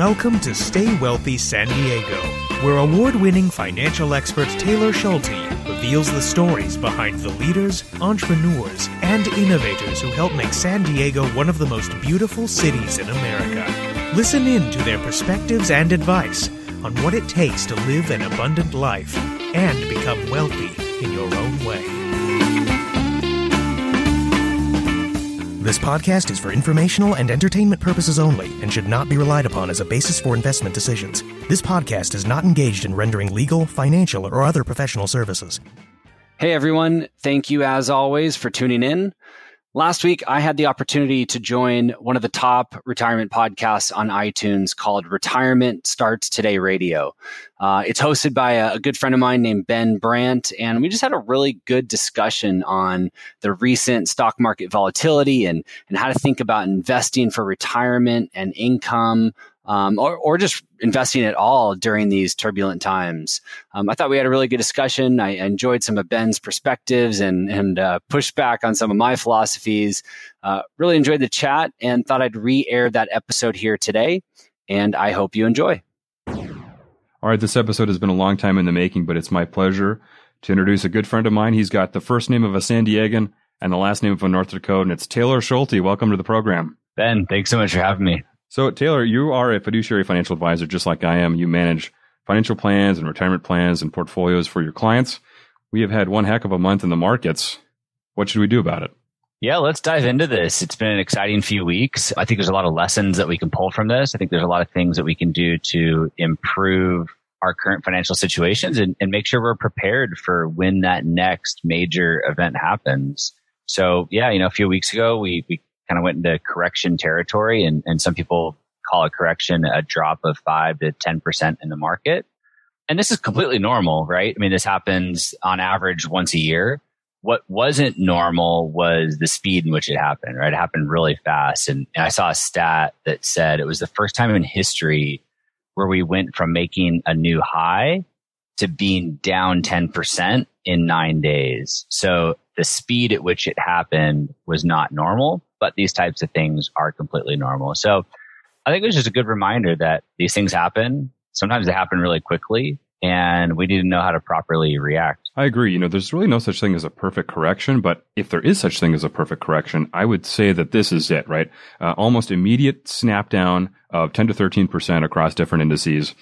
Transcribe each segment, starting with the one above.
Welcome to Stay Wealthy San Diego, where award winning financial expert Taylor Schulte reveals the stories behind the leaders, entrepreneurs, and innovators who help make San Diego one of the most beautiful cities in America. Listen in to their perspectives and advice on what it takes to live an abundant life and become wealthy in your own way. This podcast is for informational and entertainment purposes only and should not be relied upon as a basis for investment decisions. This podcast is not engaged in rendering legal, financial, or other professional services. Hey everyone, thank you as always for tuning in. Last week, I had the opportunity to join one of the top retirement podcasts on iTunes called Retirement Starts Today Radio. Uh, it's hosted by a, a, good friend of mine named Ben Brandt, and we just had a really good discussion on the recent stock market volatility and, and how to think about investing for retirement and income um, or, or just investing at all during these turbulent times. Um, I thought we had a really good discussion. I enjoyed some of Ben's perspectives and, and uh, pushed back on some of my philosophies. Uh, really enjoyed the chat and thought I'd re air that episode here today. And I hope you enjoy. All right, this episode has been a long time in the making, but it's my pleasure to introduce a good friend of mine. He's got the first name of a San Diegan and the last name of a North Dakota, and it's Taylor Schulte. Welcome to the program. Ben, thanks so much for having me. So, Taylor, you are a fiduciary financial advisor just like I am. You manage financial plans and retirement plans and portfolios for your clients. We have had one heck of a month in the markets. What should we do about it? Yeah, let's dive into this. It's been an exciting few weeks. I think there's a lot of lessons that we can pull from this. I think there's a lot of things that we can do to improve our current financial situations and, and make sure we're prepared for when that next major event happens. So yeah, you know, a few weeks ago, we, we kind of went into correction territory and, and some people call a correction a drop of five to 10% in the market. And this is completely normal, right? I mean, this happens on average once a year. What wasn't normal was the speed in which it happened, right? It happened really fast. And, and I saw a stat that said it was the first time in history where we went from making a new high to being down 10% in nine days. So the speed at which it happened was not normal but these types of things are completely normal. So I think it was just a good reminder that these things happen. Sometimes they happen really quickly and we need to know how to properly react. I agree. You know, there's really no such thing as a perfect correction, but if there is such thing as a perfect correction, I would say that this is it, right? Uh, almost immediate snap down of 10 to 13% across different indices.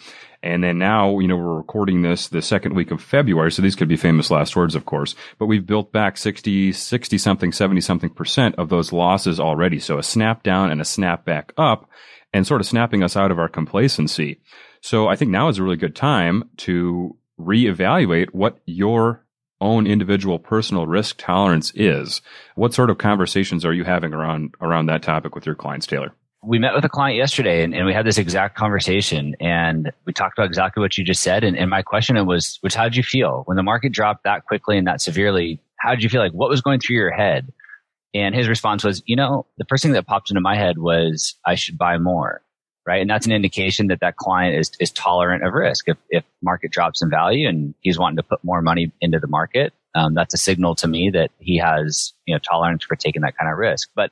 And then now, you know, we're recording this the second week of February. So these could be famous last words, of course, but we've built back 60, 60 something, 70 something percent of those losses already. So a snap down and a snap back up and sort of snapping us out of our complacency. So I think now is a really good time to reevaluate what your own individual personal risk tolerance is. What sort of conversations are you having around around that topic with your clients, Taylor? We met with a client yesterday and, and, we had this exact conversation and we talked about exactly what you just said. And, and my question was, which how did you feel when the market dropped that quickly and that severely? How did you feel like what was going through your head? And his response was, you know, the first thing that popped into my head was I should buy more. Right. And that's an indication that that client is, is tolerant of risk. If, if market drops in value and he's wanting to put more money into the market, um, that's a signal to me that he has, you know, tolerance for taking that kind of risk. But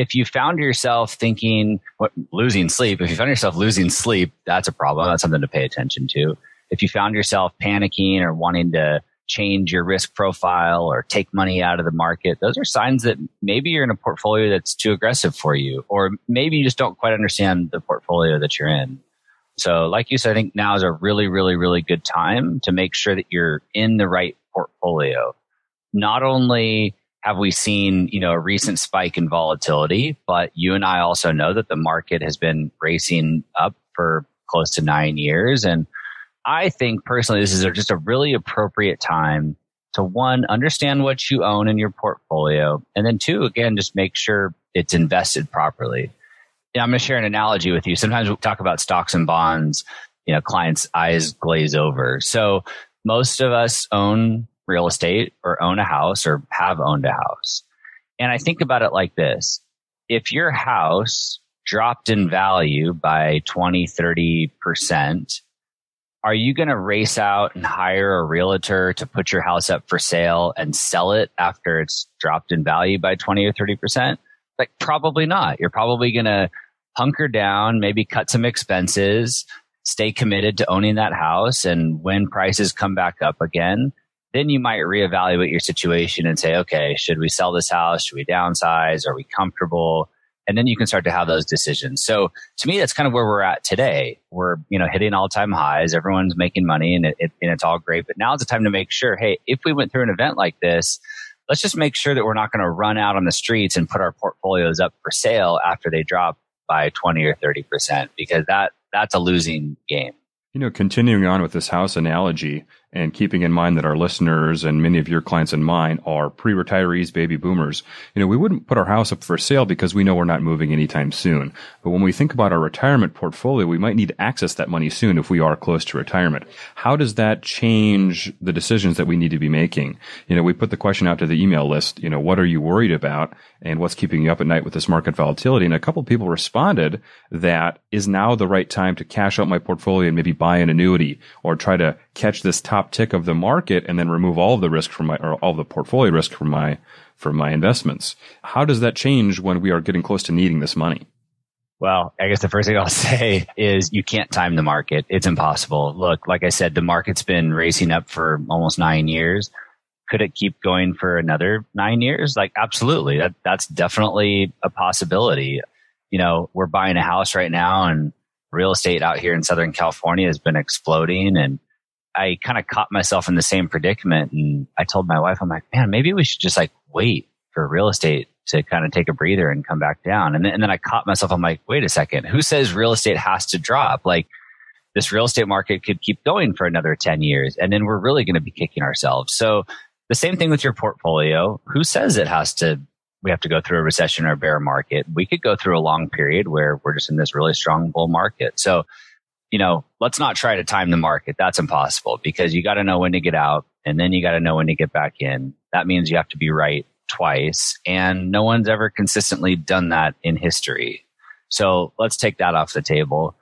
if you found yourself thinking what, losing sleep, if you found yourself losing sleep, that's a problem. That's something to pay attention to. If you found yourself panicking or wanting to change your risk profile or take money out of the market, those are signs that maybe you're in a portfolio that's too aggressive for you, or maybe you just don't quite understand the portfolio that you're in. So, like you said, I think now is a really, really, really good time to make sure that you're in the right portfolio. Not only have we seen, you know, a recent spike in volatility, but you and I also know that the market has been racing up for close to nine years. And I think personally, this is just a really appropriate time to one, understand what you own in your portfolio. And then two, again, just make sure it's invested properly. I'm going to share an analogy with you. Sometimes we talk about stocks and bonds, you know, clients' eyes glaze over. So most of us own real estate or own a house or have owned a house. And I think about it like this. If your house dropped in value by 20, 30%, are you going to race out and hire a realtor to put your house up for sale and sell it after it's dropped in value by 20 or 30%? Like probably not. You're probably going to hunker down, maybe cut some expenses, stay committed to owning that house. And when prices come back up again, then you might reevaluate your situation and say, okay, should we sell this house? Should we downsize? Are we comfortable? And then you can start to have those decisions. So to me, that's kind of where we're at today. We're, you know, hitting all time highs. Everyone's making money and, it, it, and it's all great. But now it's the time to make sure, hey, if we went through an event like this, let's just make sure that we're not going to run out on the streets and put our portfolios up for sale after they drop by 20 or 30% because that that's a losing game. You know, continuing on with this house analogy, and keeping in mind that our listeners and many of your clients and mine are pre-retirees, baby boomers, you know, we wouldn't put our house up for sale because we know we're not moving anytime soon. But when we think about our retirement portfolio, we might need to access that money soon if we are close to retirement. How does that change the decisions that we need to be making? You know, we put the question out to the email list, you know, what are you worried about and what's keeping you up at night with this market volatility? And a couple people responded that is now the right time to cash out my portfolio and maybe buy an annuity or try to catch this top tick of the market and then remove all of the risk from my or all the portfolio risk from my from my investments. How does that change when we are getting close to needing this money? Well, I guess the first thing I'll say is you can't time the market. It's impossible. Look, like I said, the market's been racing up for almost nine years. Could it keep going for another nine years? Like, absolutely. That, that's definitely a possibility. You know, we're buying a house right now and real estate out here in Southern California has been exploding and I kind of caught myself in the same predicament. And I told my wife, I'm like, man, maybe we should just like wait for real estate to kind of take a breather and come back down. And then, and then I caught myself. I'm like, wait a second. Who says real estate has to drop? Like this real estate market could keep going for another 10 years. And then we're really going to be kicking ourselves. So the same thing with your portfolio. Who says it has to, we have to go through a recession or a bear market? We could go through a long period where we're just in this really strong bull market. So you know, let's not try to time the market. That's impossible because you got to know when to get out and then you got to know when to get back in. That means you have to be right twice. And no one's ever consistently done that in history. So let's take that off the table.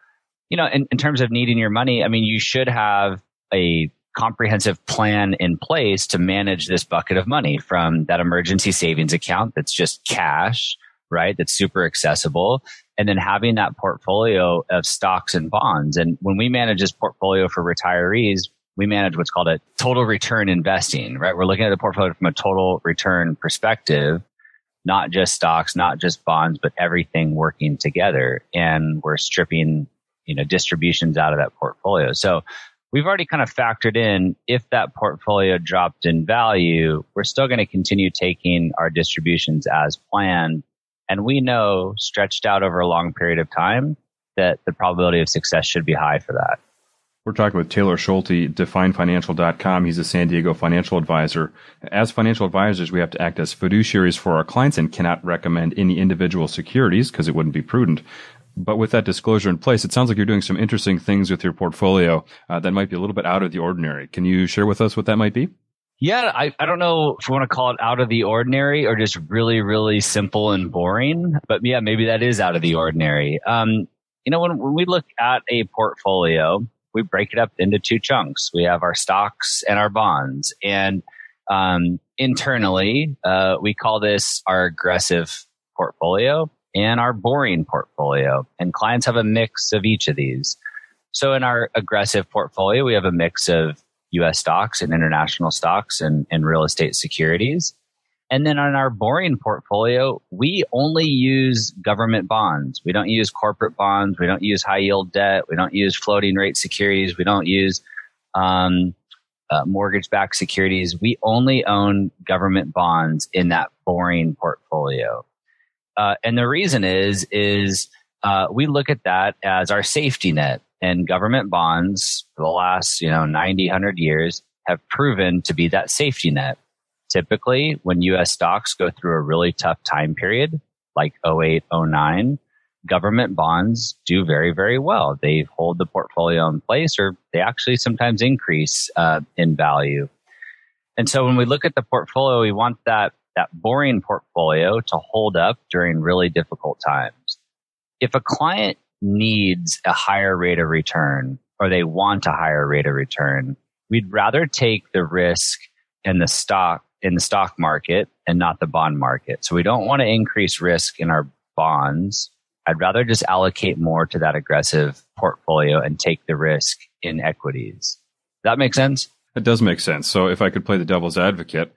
You know, in, in terms of needing your money, I mean, you should have a comprehensive plan in place to manage this bucket of money from that emergency savings account that's just cash, right? That's super accessible and then having that portfolio of stocks and bonds. And when we manage this portfolio for retirees, we manage what's called a total return investing, right? We're looking at the portfolio from a total return perspective, not just stocks, not just bonds, but everything working together. And we're stripping, you know, distributions out of that portfolio. So we've already kind of factored in if that portfolio dropped in value, we're still going to continue taking our distributions as planned and we know stretched out over a long period of time that the probability of success should be high for that. We're talking with Taylor Schulte, definefinancial.com. He's a San Diego financial advisor. As financial advisors, we have to act as fiduciaries for our clients and cannot recommend any individual securities because it wouldn't be prudent. But with that disclosure in place, it sounds like you're doing some interesting things with your portfolio uh, that might be a little bit out of the ordinary. Can you share with us what that might be? Yeah, I, I don't know if you want to call it out of the ordinary or just really, really simple and boring. But yeah, maybe that is out of the ordinary. Um, you know, when, when we look at a portfolio, we break it up into two chunks. We have our stocks and our bonds. And um, internally, uh, we call this our aggressive portfolio and our boring portfolio. And clients have a mix of each of these. So in our aggressive portfolio, we have a mix of US stocks and international stocks and, and real estate securities. And then on our boring portfolio, we only use government bonds. We don't use corporate bonds. We don't use high yield debt. We don't use floating rate securities. We don't use um, uh, mortgage backed securities. We only own government bonds in that boring portfolio. Uh, and the reason is, is uh, we look at that as our safety net and government bonds for the last, you know, 90, 100 years have proven to be that safety net. Typically, when US stocks go through a really tough time period, like 08, 09, government bonds do very, very well. They hold the portfolio in place or they actually sometimes increase uh, in value. And so when we look at the portfolio, we want that, that boring portfolio to hold up during really difficult times. If a client needs a higher rate of return or they want a higher rate of return, we'd rather take the risk in the stock in the stock market and not the bond market. So we don't want to increase risk in our bonds. I'd rather just allocate more to that aggressive portfolio and take the risk in equities. That makes sense? It does make sense. So if I could play the devil's advocate,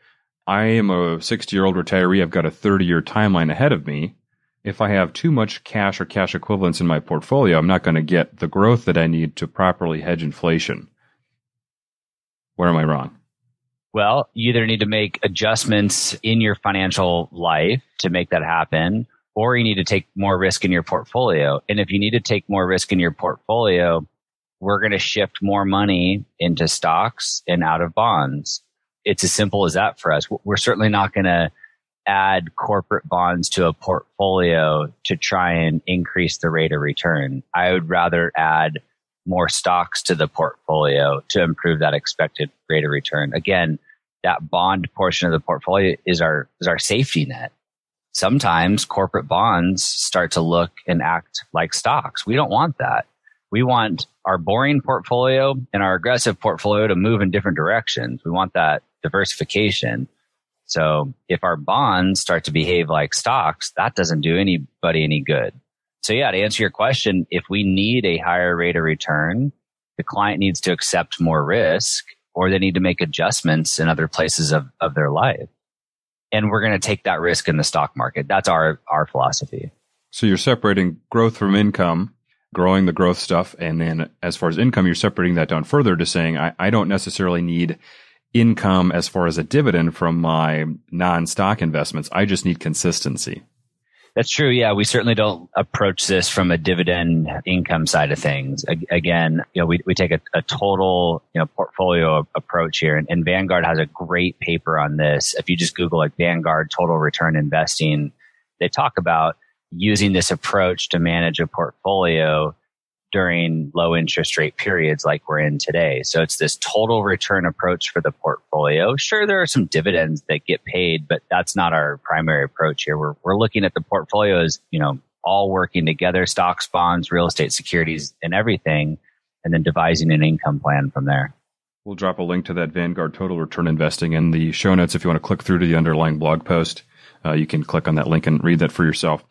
I am a 60 year old retiree. I've got a 30 year timeline ahead of me. If I have too much cash or cash equivalents in my portfolio, I'm not going to get the growth that I need to properly hedge inflation. Where am I wrong? Well, you either need to make adjustments in your financial life to make that happen, or you need to take more risk in your portfolio. And if you need to take more risk in your portfolio, we're going to shift more money into stocks and out of bonds. It's as simple as that for us. We're certainly not going to add corporate bonds to a portfolio to try and increase the rate of return. I would rather add more stocks to the portfolio to improve that expected rate of return. Again, that bond portion of the portfolio is our is our safety net. Sometimes corporate bonds start to look and act like stocks. We don't want that. We want our boring portfolio and our aggressive portfolio to move in different directions. We want that diversification. So if our bonds start to behave like stocks, that doesn't do anybody any good. So yeah, to answer your question, if we need a higher rate of return, the client needs to accept more risk or they need to make adjustments in other places of, of their life. And we're going to take that risk in the stock market. That's our, our philosophy. So you're separating growth from income, growing the growth stuff. And then as far as income, you're separating that down further to saying, I, I don't necessarily need income as far as a dividend from my non stock investments. I just need consistency. That's true. Yeah, we certainly don't approach this from a dividend income side of things. Again, you know, we, we take a, a total, you know, portfolio approach here and, and, Vanguard has a great paper on this. If you just Google like Vanguard total return investing, they talk about using this approach to manage a portfolio during low interest rate periods like we're in today. So it's this total return approach for the portfolio. Sure, there are some dividends that get paid, but that's not our primary approach here. We're, we're looking at the portfolio as, you know, all working together, stocks, bonds, real estate securities, and everything, and then devising an income plan from there. We'll drop a link to that Vanguard Total Return Investing in the show notes. If you want to click through to the underlying blog post, uh, you can click on that link and read that for yourself.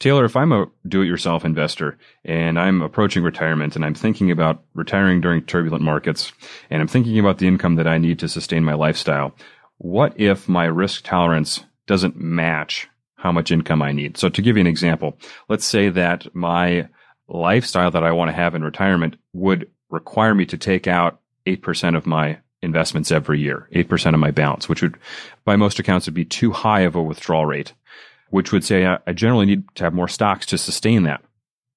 Taylor, if I'm a do it yourself investor and I'm approaching retirement and I'm thinking about retiring during turbulent markets and I'm thinking about the income that I need to sustain my lifestyle, what if my risk tolerance doesn't match how much income I need? So to give you an example, let's say that my lifestyle that I want to have in retirement would require me to take out 8% of my investments every year, 8% of my balance, which would, by most accounts, would be too high of a withdrawal rate which would say I, generally need to have more stocks to sustain that.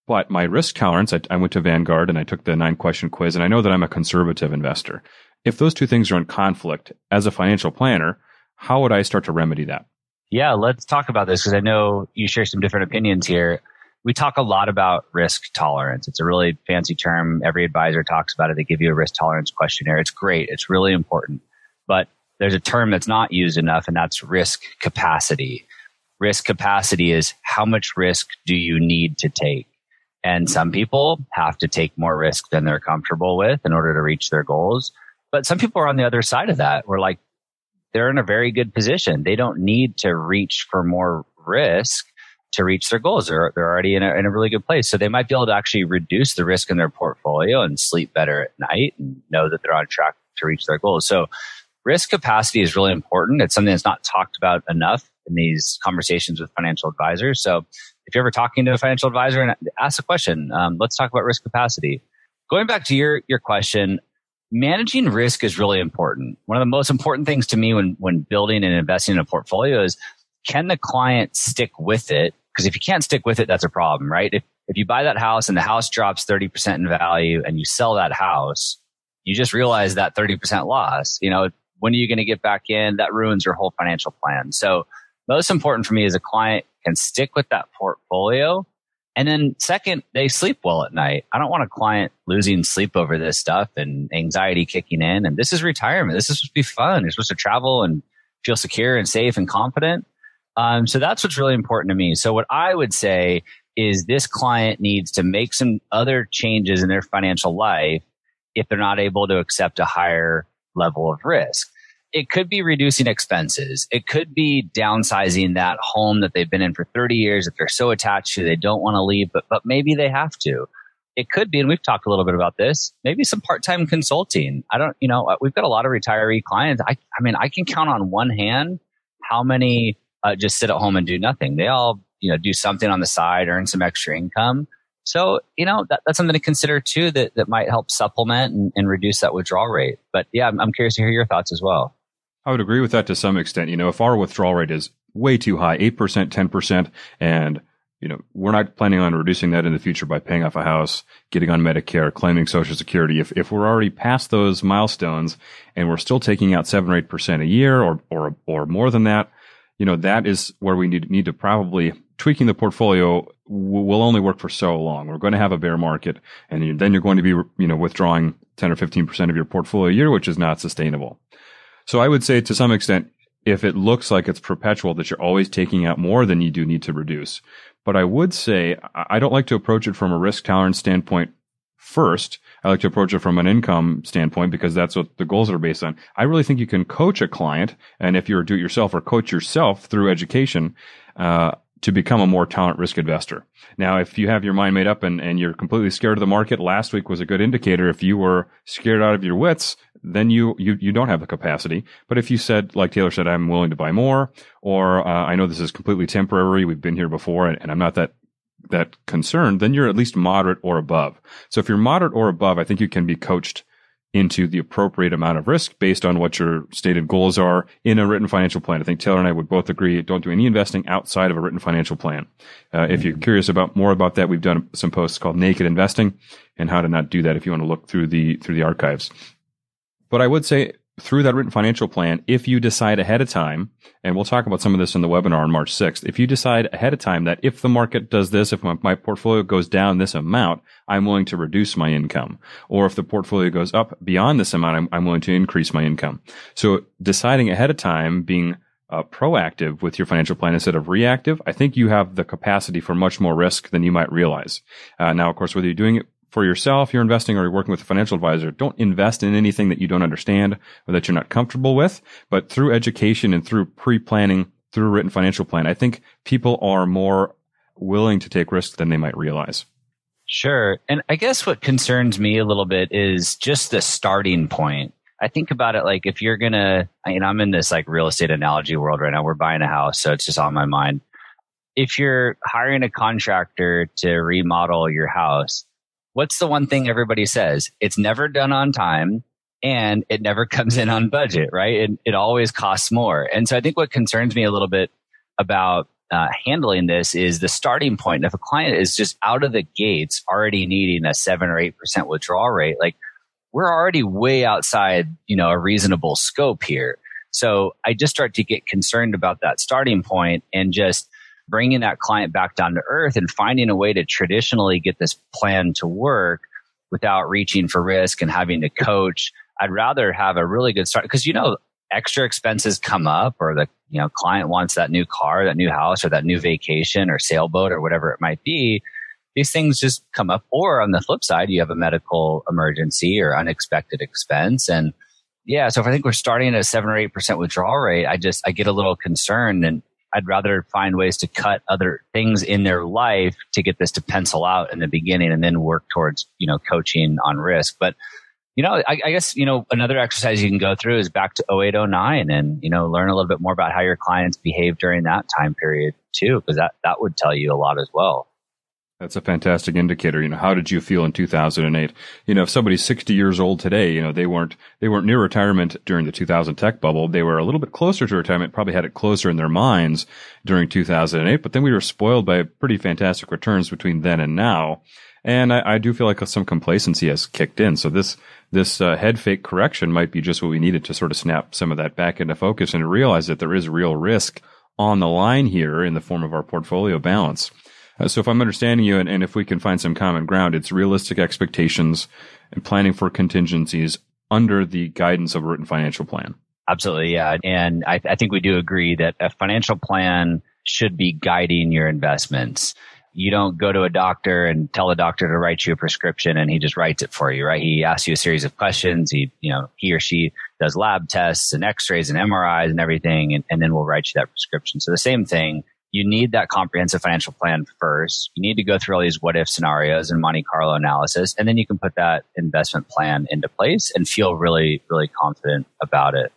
But my risk tolerance, I, I went to Vanguard and I took the nine question quiz, and I know that I'm a conservative investor. If those two things are in conflict as a financial planner, how would I start to remedy that? Yeah, let's talk about this because I know you share some different opinions here. We talk a lot about risk tolerance. It's a really fancy term. Every advisor talks about it. They give you a risk tolerance questionnaire. It's great. It's really important. But there's a term that's not used enough, and that's risk capacity risk capacity is how much risk do you need to take? And some people have to take more risk than they're comfortable with in order to reach their goals. But some people are on the other side of that. We're like, they're in a very good position. They don't need to reach for more risk to reach their goals. They're, they're already in a, in a really good place. So they might be able to actually reduce the risk in their portfolio and sleep better at night and know that they're on track to reach their goals. So risk capacity is really important. It's something that's not talked about enough in these conversations with financial advisors. So if you're ever talking to a financial advisor and ask a question, um, let's talk about risk capacity. Going back to your, your question, managing risk is really important. One of the most important things to me when, when building and investing in a portfolio is can the client stick with it? Because if you can't stick with it, that's a problem, right? If, if you buy that house and the house drops 30% in value and you sell that house, you just realize that 30% loss. You know, when are you going to get back in? That ruins your whole financial plan. So most important for me is a client can stick with that portfolio. And then second, they sleep well at night. I don't want a client losing sleep over this stuff and anxiety kicking in. And this is retirement. This is supposed to be fun. You're supposed to travel and feel secure and safe and confident. Um, so that's what's really important to me. So what I would say is this client needs to make some other changes in their financial life if they're not able to accept a higher level of risk. It could be reducing expenses. It could be downsizing that home that they've been in for 30 years that they're so attached to they don't want to leave, but, but maybe they have to. It could be, and we've talked a little bit about this, maybe some part-time consulting. I don't, you know, we've got a lot of retiree clients. I, I mean, I can count on one hand how many uh, just sit at home and do nothing. They all, you know, do something on the side, earn some extra income. So, you know, that, that's something to consider too that, that might help supplement and, and reduce that withdrawal rate. But yeah, I'm, I'm curious to hear your thoughts as well. I would agree with that to some extent. You know, if our withdrawal rate is way too high, 8%, 10%, and you know, we're not planning on reducing that in the future by paying off a house, getting on Medicare, claiming Social Security. If, if we're already past those milestones and we're still taking out seven or eight percent a year or, or, or more than that, you know, that is where we need, need to probably tweaking the portfolio will only work for so long. We're going to have a bear market and then you're going to be, you know, withdrawing 10 or 15% of your portfolio a year, which is not sustainable. So I would say to some extent, if it looks like it's perpetual, that you're always taking out more than you do need to reduce. But I would say I don't like to approach it from a risk tolerance standpoint first. I like to approach it from an income standpoint because that's what the goals are based on. I really think you can coach a client, and if you're a do-it-yourself or coach yourself through education, uh, to become a more tolerant risk investor. Now, if you have your mind made up and, and you're completely scared of the market, last week was a good indicator. If you were scared out of your wits, then you, you, you don't have the capacity. But if you said, like Taylor said, I'm willing to buy more, or uh, I know this is completely temporary, we've been here before, and, and I'm not that that concerned, then you're at least moderate or above. So if you're moderate or above, I think you can be coached into the appropriate amount of risk based on what your stated goals are in a written financial plan. I think Taylor and I would both agree don't do any investing outside of a written financial plan. Uh, if you're curious about more about that, we've done some posts called Naked Investing and how to not do that if you want to look through the through the archives. But I would say through that written financial plan, if you decide ahead of time, and we'll talk about some of this in the webinar on March 6th, if you decide ahead of time that if the market does this, if my, my, portfolio goes down this amount, I'm willing to reduce my income. Or if the portfolio goes up beyond this amount, I'm, I'm willing to increase my income. So deciding ahead of time, being uh, proactive with your financial plan instead of reactive, I think you have the capacity for much more risk than you might realize. Uh, now, of course, whether you're doing it for yourself, you're investing or you're working with a financial advisor, don't invest in anything that you don't understand or that you're not comfortable with. But through education and through pre-planning, through a written financial plan, I think people are more willing to take risks than they might realize. Sure. And I guess what concerns me a little bit is just the starting point. I think about it like if you're going to, you know, I'm in this like real estate analogy world right now. We're buying a house, so it's just on my mind. If you're hiring a contractor to remodel your house, what's the one thing everybody says? It's never done on time and it never comes in on budget, right? It, it always costs more. And so I think what concerns me a little bit about uh, handling this is the starting point. If a client is just out of the gates already needing a seven or eight percent withdrawal rate, like we're already way outside, you know, a reasonable scope here. So I just start to get concerned about that starting point and just bringing that client back down to earth and finding a way to traditionally get this plan to work without reaching for risk and having to coach. I'd rather have a really good start because you know extra expenses come up or the you know client wants that new car, that new house or that new vacation or sailboat or whatever it might be. These things just come up or on the flip side you have a medical emergency or unexpected expense and yeah, so if I think we're starting at a seven or eight percent withdrawal rate, I just I get a little concerned and I'd rather find ways to cut other things in their life to get this to pencil out in the beginning and then work towards, you know, coaching on risk. But, you know, I, I guess, you know, another exercise you can go through is back to 0809 and, you know, learn a little bit more about how your clients behave during that time period too, because that, that would tell you a lot as well. That's a fantastic indicator. You know, how did you feel in 2008? You know, if somebody's 60 years old today, you know, they weren't, they weren't near retirement during the 2000 tech bubble. They were a little bit closer to retirement, probably had it closer in their minds during 2008, but then we were spoiled by pretty fantastic returns between then and now. And I, I do feel like some complacency has kicked in. So this, this uh, head fake correction might be just what we needed to sort of snap some of that back into focus and realize that there is real risk on the line here in the form of our portfolio balance. Uh, so if I'm understanding you, and, and if we can find some common ground, it's realistic expectations and planning for contingencies under the guidance of a written financial plan. Absolutely, yeah. And I, I think we do agree that a financial plan should be guiding your investments you don't go to a doctor and tell the doctor to write you a prescription and he just writes it for you, right? He asks you a series of questions. He, you know, he or she does lab tests and x-rays and MRIs and everything. And, and then we'll write you that prescription. So the same thing, you need that comprehensive financial plan first. You need to go through all these what if scenarios and Monte Carlo analysis, and then you can put that investment plan into place and feel really, really confident about it.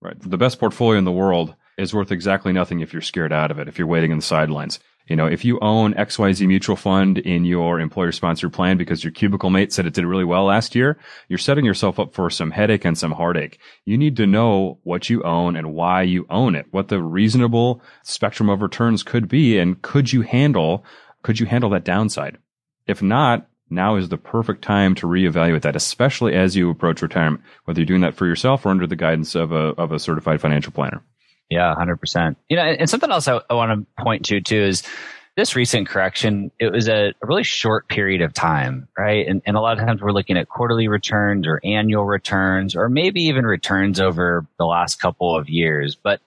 Right. The best portfolio in the world is worth exactly nothing if you're scared out of it, if you're waiting in the sidelines. You know, if you own XYZ mutual fund in your employer sponsored plan because your cubicle mate said it did really well last year, you're setting yourself up for some headache and some heartache. You need to know what you own and why you own it, what the reasonable spectrum of returns could be, and could you handle, could you handle that downside? If not, now is the perfect time to reevaluate that, especially as you approach retirement, whether you're doing that for yourself or under the guidance of a, of a certified financial planner. Yeah, hundred percent. You know, and something else I, I, want to point to too is this recent correction. It was a, a really short period of time, right? And, and, a lot of times we're looking at quarterly returns or annual returns, or maybe even returns over the last couple of years. But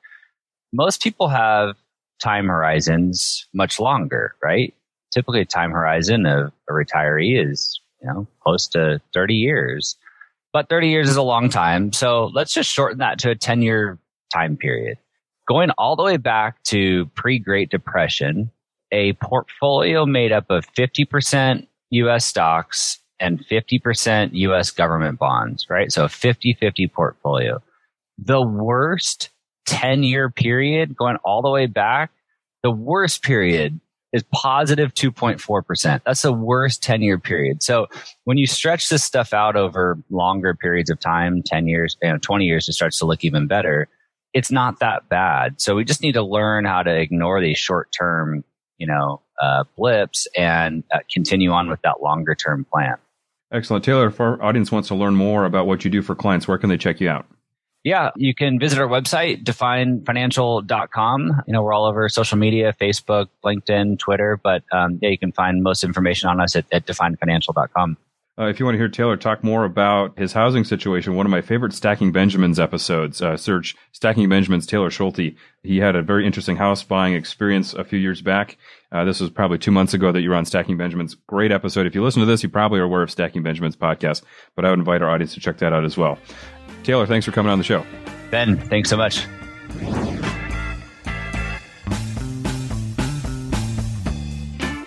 most people have time horizons much longer, right? Typically, a time horizon of a retiree is you know close to thirty years. But 30 years is a long time. So let's just shorten that to a 10 year time period going all the way back to pre Great Depression, a portfolio made up of 50% US stocks and 50% US government bonds, right? So a 50 50 portfolio. The worst 10 year period going all the way back, the worst period is positive 2.4%. That's the worst 10 year period. So when you stretch this stuff out over longer periods of time, 10 years, you know, 20 years, it starts to look even better it's not that bad. So we just need to learn how to ignore these short term, you know, uh, blips and uh, continue on with that longer term plan. Excellent. Taylor, if our audience wants to learn more about what you do for clients, where can they check you out? Yeah, you can visit our website, definefinancial.com. You know, we're all over social media, Facebook, LinkedIn, Twitter, but um, yeah, you can find most information on us at, at definefinancial.com. Uh, if you want to hear Taylor talk more about his housing situation, one of my favorite Stacking Benjamins episodes, uh, search Stacking Benjamins Taylor Schulte. He had a very interesting house buying experience a few years back. Uh, this was probably two months ago that you were on Stacking Benjamins. Great episode. If you listen to this, you probably are aware of Stacking Benjamins podcast, but I would invite our audience to check that out as well. Taylor, thanks for coming on the show. Ben, thanks so much.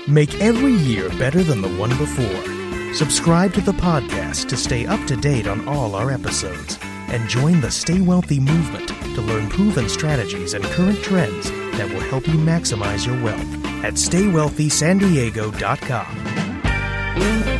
Make every year better than the one before. Subscribe to the podcast to stay up to date on all our episodes and join the Stay Wealthy movement to learn proven strategies and current trends that will help you maximize your wealth at staywealthysandiego.com.